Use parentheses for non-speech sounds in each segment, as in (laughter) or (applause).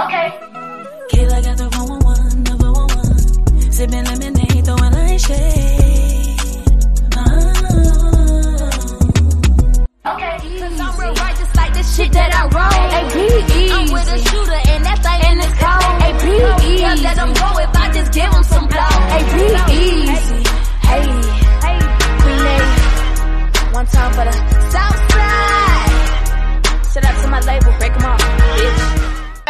Okay. Kayla got the 411, the 411. Sipping lemonade, throwing light shade. Uh, okay. Cause I'm real righteous like the shit that I wrote. APE. I'm with a shooter and that thing in this cold. Yeah, easy. let them go if I just give them some blow. Easy. Hey, hey, Queen A. One time for the South Side. Shout out to my label, break 'em off, bitch.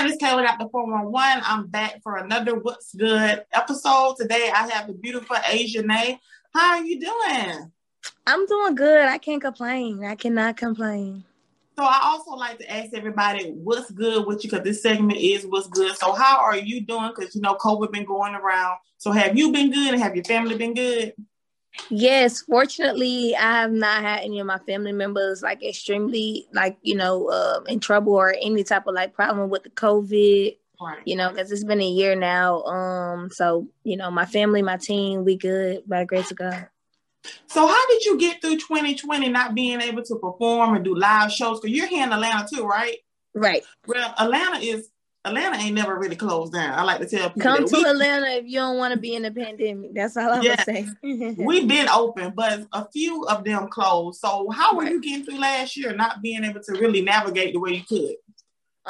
Is Kayla got the 411. I'm back for another What's Good episode. Today I have the beautiful Asia Nay. How are you doing? I'm doing good. I can't complain. I cannot complain. So I also like to ask everybody what's good with you because this segment is what's good. So how are you doing? Because you know COVID been going around. So have you been good and have your family been good? Yes, fortunately, I have not had any of my family members like extremely like you know uh, in trouble or any type of like problem with the COVID. Right. You know, because it's been a year now. Um, so you know, my family, my team, we good by the grace of God. So how did you get through 2020 not being able to perform and do live shows? Because you're here in Atlanta too, right? Right. Well, Atlanta is Atlanta ain't never really closed down. I like to tell people Come to we- Atlanta if you don't want to be in the pandemic. That's all I'm Yeah. gonna say. (laughs) We've been open, but a few of them closed. So how were Right. you getting through last year, not being able to really navigate the way you could?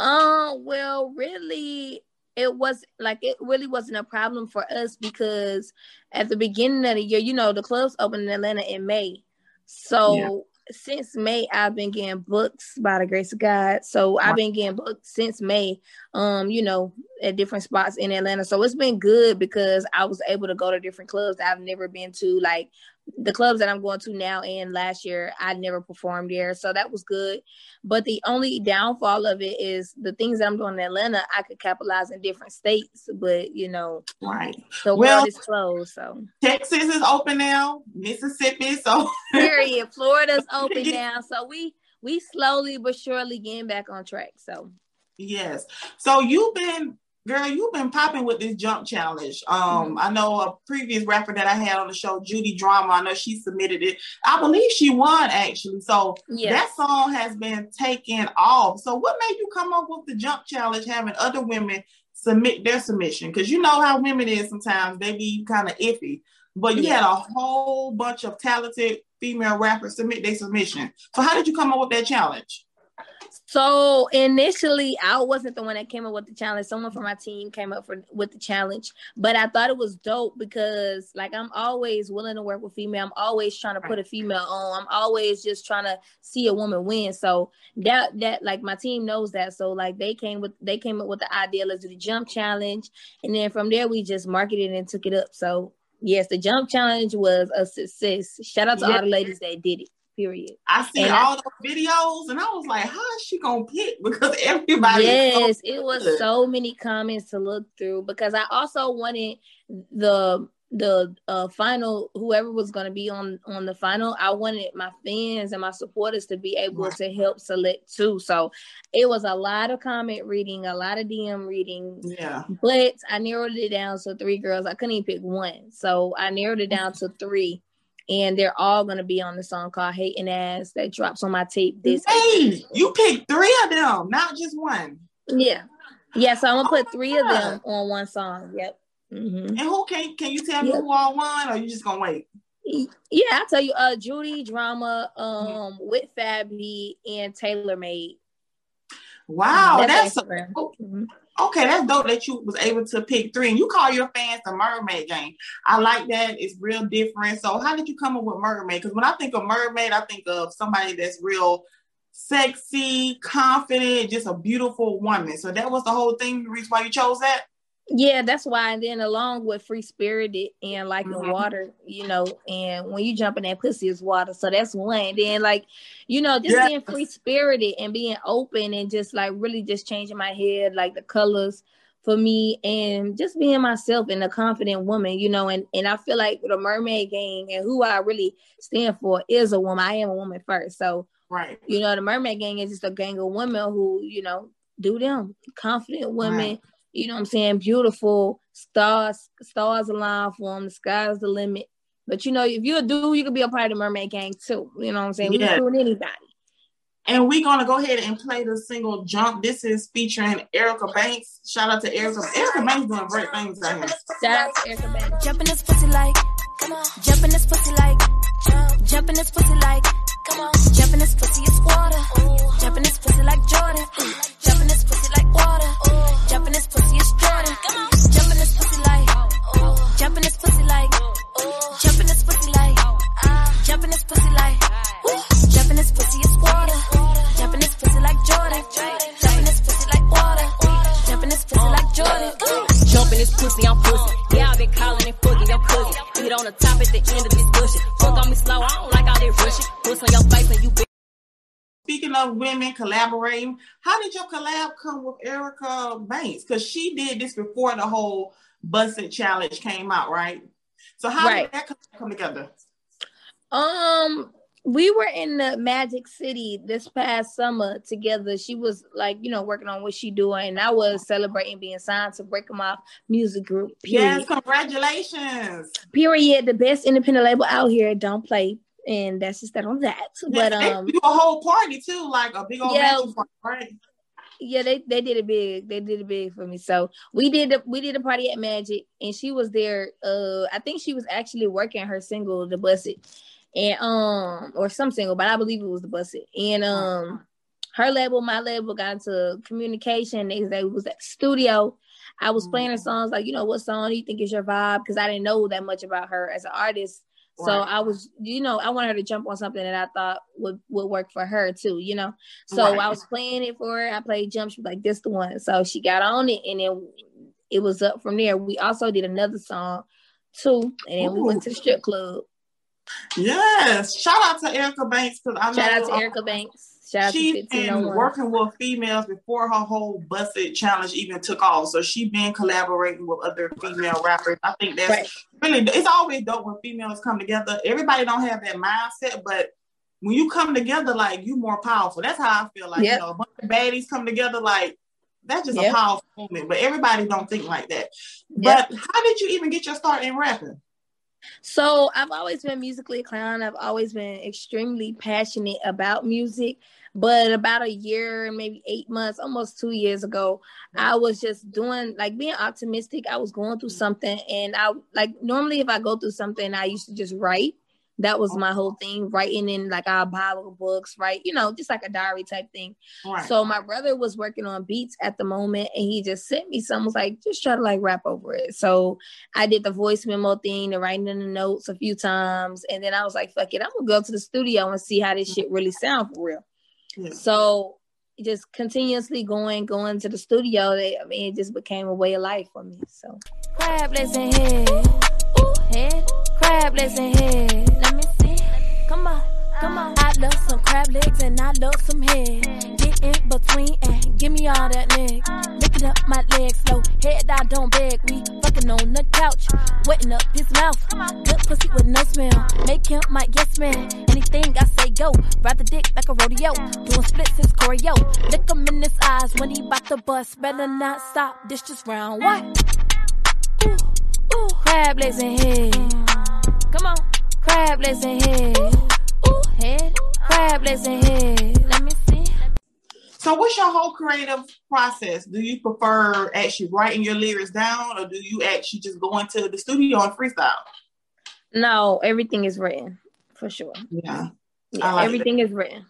Um, well, really, it was like it really wasn't a problem for us because at the beginning of the year, you know, the clubs opened in Atlanta in May. So. Since May, I've been getting books by the grace of God. So I've been getting books since May, um, you know, at different spots in Atlanta. So it's been good because I was able to go to different clubs that I've never been to, like the clubs that I'm going to now and last year I never performed there. So that was good. But the only downfall of it is the things that I'm doing in Atlanta, I could capitalize in different states, but you know, Right. the Well- world is closed. So Texas is open now, Mississippi. So (laughs) period. Florida's open now. So we we slowly but surely getting back on track. So yes. So you've been girl, you've been popping with this jump challenge. Um, I know a previous rapper that I had on the show, Judy Drama. I know she submitted it. I believe she won actually. So yeah. that song has been taken off. So what made you come up with the jump challenge having other women submit their submission? Because you know how women is sometimes they be kind of iffy. But you had a whole bunch of talented female rappers submit their submission. So how did you come up with that challenge? So initially, I wasn't the one that came up with the challenge. Someone from my team came up for with the challenge, but I thought it was dope because, like, I'm always willing to work with female. I'm always trying to put a female on. I'm always just trying to see a woman win. So that that like my team knows that. So like they came with they came up with the idea. Let's do the jump challenge, and then from there we just marketed and took it up. So yes, the jump challenge was a success. Shout out to all the ladies that did it. Period. I see And I- all those videos and I was like, how is she gonna pick? (laughs) Because everybody is so yes it was so many comments to look through because i also wanted the the uh final whoever was going to be on on the final i wanted my fans and my supporters to be able to help select too so it was a lot of comment reading a lot of dm reading yeah. but i narrowed it down to three girls i couldn't even pick one so i narrowed it down to three and they're all to be on the song called hating ass that drops on my tape this Hey, you picked three of them, not just one. Yeah. Yeah, so I'm gonna put Oh my three of them on one song. Yep. hmm And who can can you tell me Yeah. who all won or you just gonna wait? Yeah, I'll tell you, uh Judy Drama, um, with Fabby and Taylor Made. Wow, that's, Instagram. so- Mhm. Okay. That's dope that you was able to pick three, and you call your fans the Mermaid Gang. I like that. It's real different. So, how did you come up with Mermaid? Because when I think of Mermaid, I think of somebody that's real sexy, confident, just a beautiful woman. So that was the whole thing. The reason why you chose that. Yeah, that's why. And then along with free spirited and like the Mhm. water, you know, and when you jump in that pussy is water. So that's one. Then like, you know, just Yes. being free spirited and being open and just like really just changing my head, like the colors for me and just being myself and a confident woman, you know, and, and I feel like with the mermaid gang and who I really stand for is a woman. I am a woman first. So, Right. you know, the mermaid gang is just a gang of women who, you know, do them confident women, Right. You know what I'm saying? Beautiful stars, stars align for them. The sky's the limit. But you know, if you're a dude, you could be a part of the mermaid gang too. You know what I'm saying? We Yeah. include anybody. And we're gonna go ahead and play the single "Jump." This is featuring Erica Banks. Shout out to Erica. Erica Banks doing great things out here. Shout out to Erica Banks. Jump in this pussy like, come on. Jump in this pussy like, jump. Jump in this pussy like, come on. Jump in this pussy is water. Jump in this pussy like Jordan. Jump in this pussy like water. Jump in this pussy is Jordan. Come on. Jump in this pussy like, jump in this pussy like, jump in this pussy like, jump in this pussy like, jump in this pussy is water. Jump in this pussy like Jordan. Jump in this pussy like water. Jump in this pussy like Jordan. Jump in this pussy, I'm pussy. Yeah, I been calling it fucking your cousin. Get on the top at the end of this discussion. Fuck on me slow, I don't like all that rushing. Puss on your face and you. Speaking of women collaborating, how did your collab come with Erica Banks? Because she did this before the whole Buss It Challenge came out, right? So how Right. did that come, together? Um, we were in the Magic City this past summer together. She was like, you know, working on what she doing, and I was celebrating being signed to Break 'em Off Music Group. Period. Yes, congratulations. Period. The best independent label out here. Don't play, and that's just that on that. But um, do a whole party too, like a big old Yeah. party, right? yeah, they they did it big. They did it big for me. So we did the, we did a party at Magic, and she was there. Uh, I think she was actually working her single, the Buss It, and um, or some single, but I believe it was the Buss It. And um, her label, my label, got into communication. They they was at the studio. I was playing her songs like, you know, what song do you think is your vibe? Because I didn't know that much about her as an artist. So Right. I was, you know, I wanted her to jump on something that I thought would would work for her too, you know. So Right. I was playing it for her. I played jump. She was like, "This the one." So she got on it, and then it was up from there. We also did another song too, and then we went to the strip club. Yes. Shout out to Erica Banks because I know Shout out to Erica Banks. Shout She's been working with females before her whole buss it challenge even took off. So she been collaborating with other female rappers. I think that's Right. really it's always dope when females come together. Everybody don't have that mindset, but when you come together, like you more powerful. That's how I feel. Like Yep. you know, a bunch of baddies come together, like that's just Yep. a powerful moment. But everybody don't think like that. Yep. But how did you even get your start in rapping? So I've always been musically inclined. I've always been extremely passionate about music. But about a year, maybe eight months, almost two years ago, mm-hmm. I was just doing like being optimistic. I was going through mm-hmm. something, and I like normally if I go through something, I used to just write. That was my whole oh. thing, writing in like our Bible books, right? You know, just like a diary type thing. Right. So my brother was working on beats at the moment and he just sent me some was like, just try to like rap over it. So I did the voice memo thing, the writing in the notes a few times. And then I was like, fuck it, I'm gonna go to the studio and see how this mm-hmm. shit really sound for real. Yeah. So just continuously going, going to the studio. They, I mean, it just became a way of life for me. So Crab legs and head. Ooh, head. Crab legs and head. Let me see. Come on. Come on. I love some crab legs and I love some head. In between and give me all that neck. Lifting up my legs slow. Head I don't beg. We fucking on the couch. Wetting up his mouth. Good pussy with no smell. Make him my yes man. Anything I say go. Ride the dick like a rodeo. Doing splits is choreo. Look him in his eyes when he bout to bust. Better not stop. This just round what? Ooh, ooh, crab legs and head. Come on, crab legs and head. Ooh, head, crab legs and head. Let me. So what's your whole creative process? Do you prefer actually writing your lyrics down or do you actually just go into the studio and freestyle? no, everything is written for sure. Yeah. Yeah, like everything is written.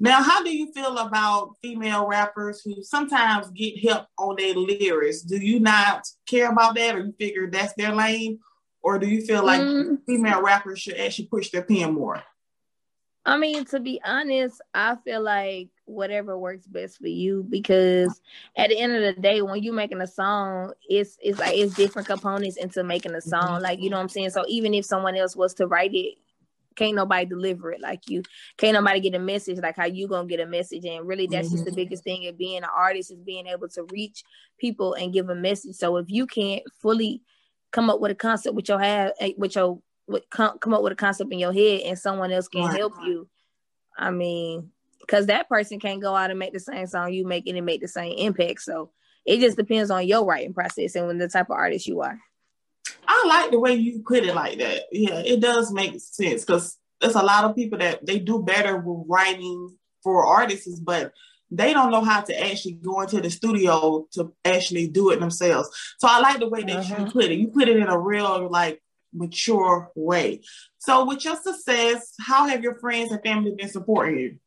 Now, how do you feel about female rappers who sometimes get help on their lyrics? Do you not care about that or you figure that's their lane? Or do you feel like Mm. female rappers should actually push their pen more? I mean, to be honest, I feel like whatever works best for you because at the end of the day, when you're making a song, it's it's like it's different components into making a song. Mm-hmm. Like, you know what I'm saying? So even if someone else was to write it, can't nobody deliver it like you. Can't nobody get a message like how you gonna get a message. And really that's just the mm-hmm. biggest thing of being an artist is being able to reach people and give a message. So if you can't fully come up with a concept with your have eh, with your with come, come up with a concept in your head and someone else can help you i mean because that person can't go out and make the same song you make and make the same impact so it just depends on your writing process and when the type of artist you are I like the way you put it like that. Yeah, it does make sense because there's a lot of people that they do better with writing for artists, but they don't know how to actually go into the studio to actually do it themselves. So I like the way that you mm-hmm. put it. You put it in a real like mature way. So with your success, how have your friends and family been supporting you?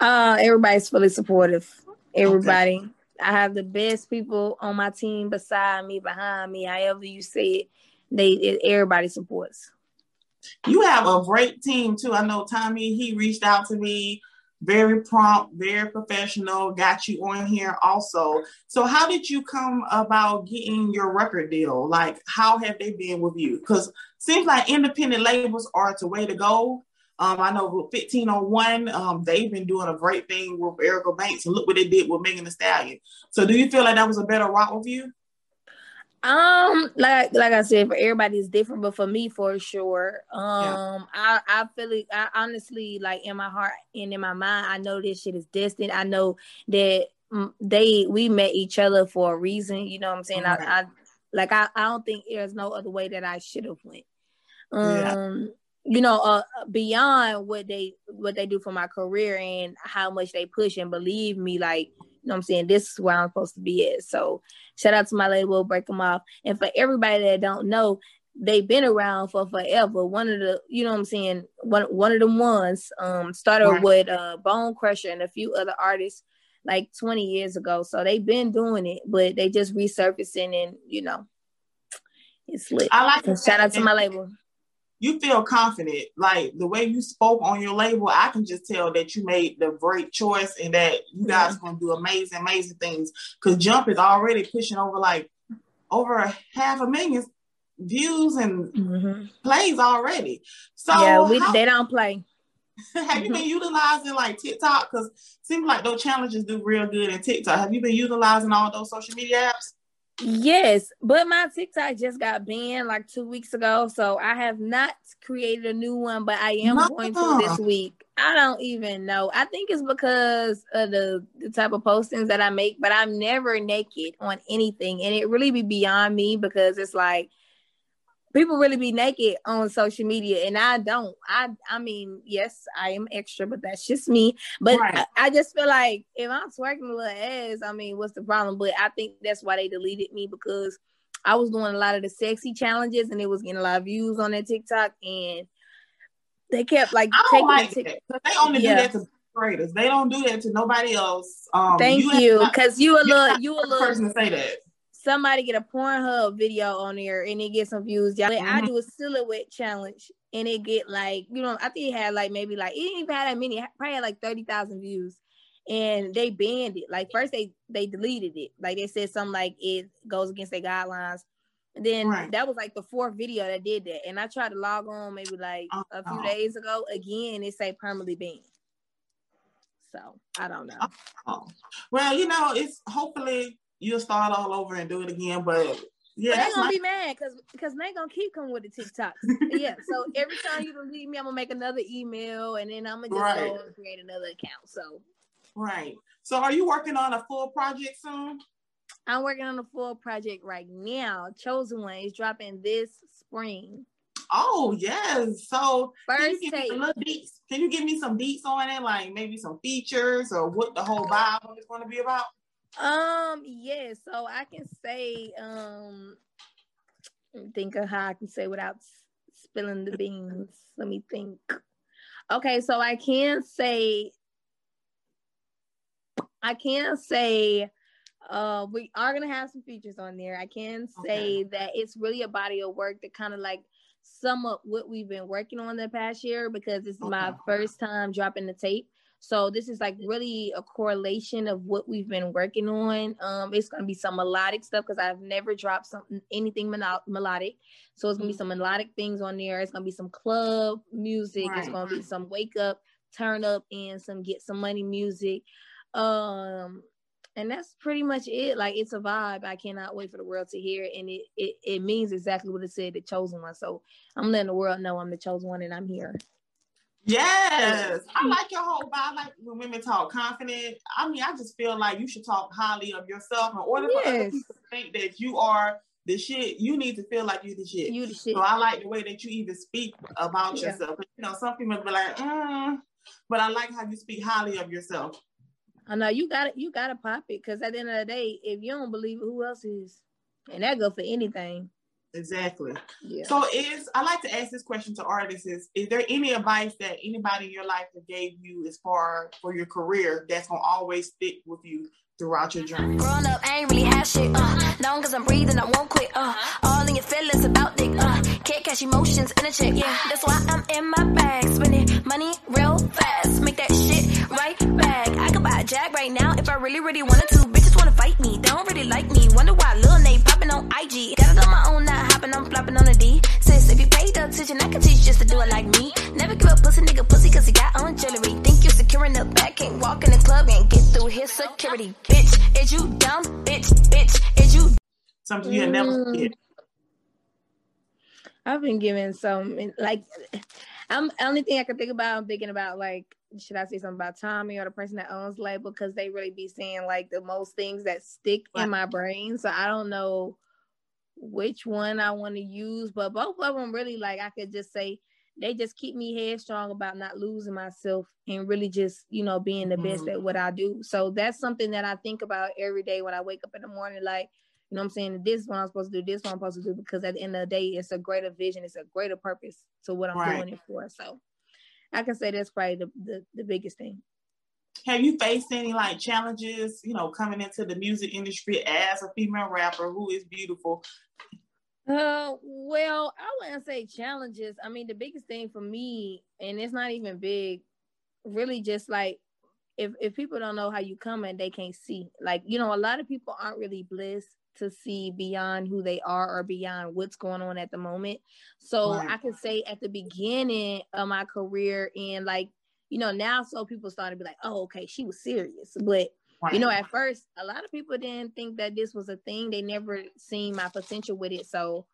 Uh everybody's fully supportive. Everybody. Okay. I have the best people on my team beside me, behind me, however you say it. They it, everybody supports. You have a great team too. I know Tommy, he reached out to me very prompt, very professional, got you on here also. So, how did you come about getting your record deal? Like, how have they been with you? Because seems like independent labels are the way to go. Um, I know with 1501, um, they've been doing a great thing with Erica Banks, and look what they did with Megan Thee Stallion. So, do you feel like that was a better route with you? Um, like like I said, for everybody it's different, but for me, for sure, um, yeah. I I feel it. I honestly like in my heart and in my mind, I know this shit is destined. I know that mm, they we met each other for a reason. You know what I'm saying? I, I like I I don't think there's no other way that I should have went. Um, yeah. You know, uh, beyond what they what they do for my career and how much they push and believe me, like you know what I'm saying? This is where I'm supposed to be at. So shout out to my label, Break Them Off. And for everybody that don't know, they've been around for forever. One of the, you know what I'm saying, one one of the ones um started right. with uh Bone Crusher and a few other artists like 20 years ago. So they've been doing it, but they just resurfacing and you know it's lit. I like so shout out to my label you feel confident. Like the way you spoke on your label, I can just tell that you made the great choice and that you guys are gonna do amazing, amazing things. Cause Jump is already pushing over like over a half a million views and mm-hmm. plays already. So yeah, we, how, they don't play. (laughs) have you been utilizing like TikTok? Because seems like those challenges do real good in TikTok. Have you been utilizing all those social media apps? Yes, but my TikTok just got banned like two weeks ago, so I have not created a new one, but I am no. going to this week. I don't even know. I think it's because of the, the type of postings that I make, but I'm never naked on anything, and it really be beyond me because it's like people really be naked on social media and I don't. I I mean, yes, I am extra, but that's just me. But right. I, I, just feel like if I'm twerking a little ass, I mean, what's the problem? But I think that's why they deleted me because I was doing a lot of the sexy challenges and it was getting a lot of views on their TikTok and they kept like taking like t- They only yeah. do that to creators. They don't do that to nobody else. Um, Thank you, because you, you a little you a little person to say that somebody get a Pornhub video on there and it get some views. Y'all, mm-hmm. I do a silhouette challenge and it get like, you know, I think it had like maybe like it didn't even have that many, probably had like 30,000 views. And they banned it. Like first they they deleted it. Like they said something like it goes against their guidelines. And then right. that was like the fourth video that did that. And I tried to log on maybe like oh, a few oh. days ago. Again, it say permanently banned. So I don't know. Oh. Well, you know, it's hopefully you'll start all over and do it again. But yeah, they're gonna my- be mad because because they gonna keep coming with the TikToks. (laughs) yeah, so every time you delete me, I'm gonna make another email and then I'm gonna just right. go and create another account. So right. So are you working on a full project soon? I'm working on a full project right now. Chosen One is dropping this spring. Oh yes. So First can you give me some little beats? Can you give me some beats on it, like maybe some features or what the whole vibe is going to be about? Um, yeah, so I can say, um, think of how I can say without spilling the beans. Let me think. Okay, so I can say, I can say, uh, we are gonna have some features on there. I can say okay. that it's really a body of work that kind of like sum up what we've been working on the past year because this is okay. my first time dropping the tape. So this is like really a correlation of what we've been working on. Um, it's gonna be some melodic stuff because I've never dropped something anything melodic. So it's gonna be mm-hmm. some melodic things on there. It's gonna be some club music. Right. It's gonna be some wake up, turn up, and some get some money music. Um, and that's pretty much it. Like it's a vibe. I cannot wait for the world to hear it, and it it, it means exactly what it said, the chosen one. So I'm letting the world know I'm the chosen one, and I'm here. Yes, I like your whole vibe. I like when women talk confident. I mean, I just feel like you should talk highly of yourself in order yes. for other people to think that you are the shit. You need to feel like you the shit. You the shit. So I like the way that you even speak about yeah. yourself. You know, some people be like, mm, but I like how you speak highly of yourself. I know you got it. You got to pop it because at the end of the day, if you don't believe it, who else is? And that go for anything. Exactly. Yeah. So is I like to ask this question to artists: Is is there any advice that anybody in your life have gave you as far for your career that's gonna always stick with you throughout your journey? Growing up, I ain't really had shit. Uh, long as I'm breathing, I won't quit. Uh, all in your feelings about dick. Uh, can't catch emotions in a chick. Yeah, that's why I'm in my bag, spending money real fast. Make that shit right back. I could buy a jag right now if I really, really wanted to. Bitches wanna fight me, they don't really like me. Wonder why Lil Nate his. Bitch, is you dumb? Bitch, bitch, is you Something you never Mm. forget. I've been given some like I'm only thing I can think about. I'm thinking about like should I say something about Tommy or the person that owns label because they really be saying like the most things that stick Right. in my brain. So I don't know which one I want to use, but both of them really like I could just say they just keep me headstrong about not losing myself and really just you know being the best Mhm. at what I do. So that's something that I think about every day when I wake up in the morning. Like you know what I'm saying? This is what I'm supposed to do. This is what I'm supposed to do because at the end of the day, it's a greater vision. It's a greater purpose to what I'm Right. doing it for. So I can say that's probably the, the, the biggest thing. Have you faced any like challenges, you know, coming into the music industry as a female rapper who is beautiful? Uh, well, I wouldn't say challenges. I mean, the biggest thing for me, and it's not even big, really just like if if people don't know how you coming, they can't see. Like you know, a lot of people aren't really blessed to see beyond who they are or beyond what's going on at the moment. So Right. I can say at the beginning of my career, and like you know, now so people started to be like, oh, okay, she was serious, but you know, at first, a lot of people didn't think that this was a thing. They never seen my potential with it. So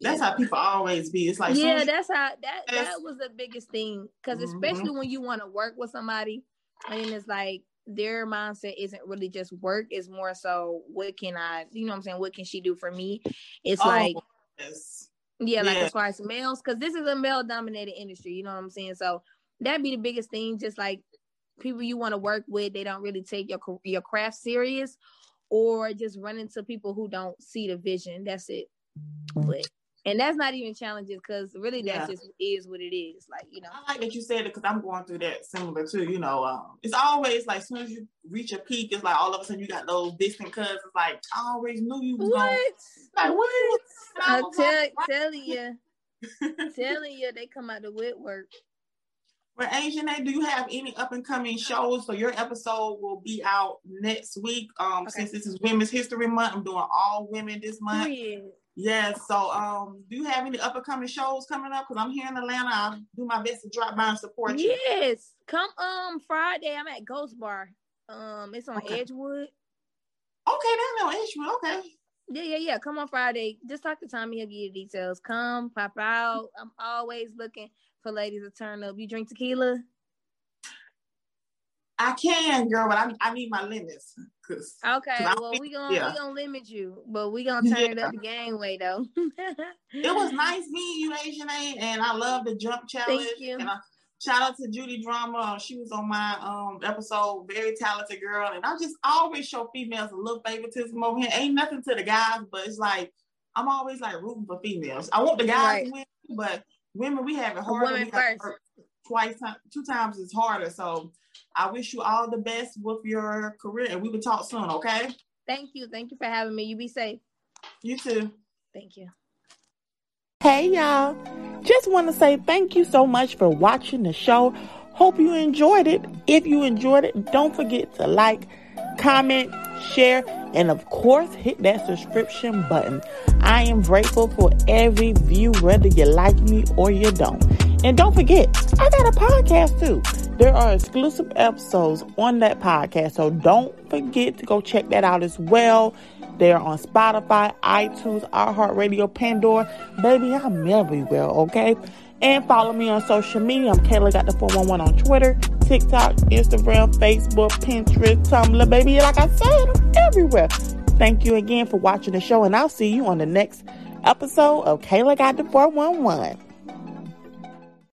that's know. how people always be. It's like yeah, that's how that that was the biggest thing. Because Mhm. especially when you want to work with somebody, and it's like their mindset isn't really just work; it's more so what can I, you know, what I'm saying, what can she do for me? It's Oh, like yes. yeah, like Yeah. as far as males, because this is a male dominated industry, you know what I'm saying? So that'd be the biggest thing, just like people you want to work with, they don't really take your your craft serious, or just run into people who don't see the vision. That's it. But and that's not even challenges because really that Yeah. just is what it is. Like, you know. I like that you said it because I'm going through that similar too. You know, um, it's always like as soon as you reach a peak, it's like all of a sudden you got those distant cousins. Like I always knew you was going. What? Like what? I I was tell like, telling you, telling you they come out the woodwork. Well, Asian A, do you have any up and coming shows? So your episode will be out next week. Um, Okay. since this is Women's History Month, I'm doing all women this month. Period. Yes. So, um, do you have any up and coming shows coming up? Because I'm here in Atlanta. I'll do my best to drop by and support you. Yes. Come um Friday. I'm at Ghost Bar. Um, it's on Okay. Edgewood. Okay, that's no issue. Okay. Yeah, yeah, yeah. Come on Friday. Just talk to Tommy. He'll give you details. Come, pop out. I'm always looking for ladies to turn up. You drink tequila? I can, girl, but I, I need my limits. Cause Okay. 'Cause Well, we gonna yeah. we gonna limit you, but we gonna turn it up the gangway though. (laughs) it was nice meeting you, Asian A, and I love the jump challenge. Thank you. I, shout out to Judy Drama. She was on my um episode, very talented girl. And I just always show females a little favoritism over here. Ain't nothing to the guys, but it's like I'm always like rooting for females. I want the guys to win, but women we have it harder. women We have to first. Twice, ti- two times is harder. So I wish you all the best with your career, and we will talk soon. Okay? Thank you. Thank you for having me. You be safe. You too. Thank you. Hey y'all. Just want to say thank you so much for watching the show. Hope you enjoyed it. If you enjoyed it, don't forget to like, comment, share, and of course, hit that subscription button. I am grateful for every view, whether you like me or you don't. And don't forget, I got a podcast too. There are exclusive episodes on that podcast, so don't forget to go check that out as well. They're on Spotify, iTunes, iHeartRadio, Pandora. Baby, I'm everywhere, okay? And follow me on social media. I'm Kayla Got the 411 on Twitter, TikTok, Instagram, Facebook, Pinterest, Tumblr. Baby, like I said, I'm everywhere. Thank you again for watching the show, and I'll see you on the next episode of Kayla Got the 411.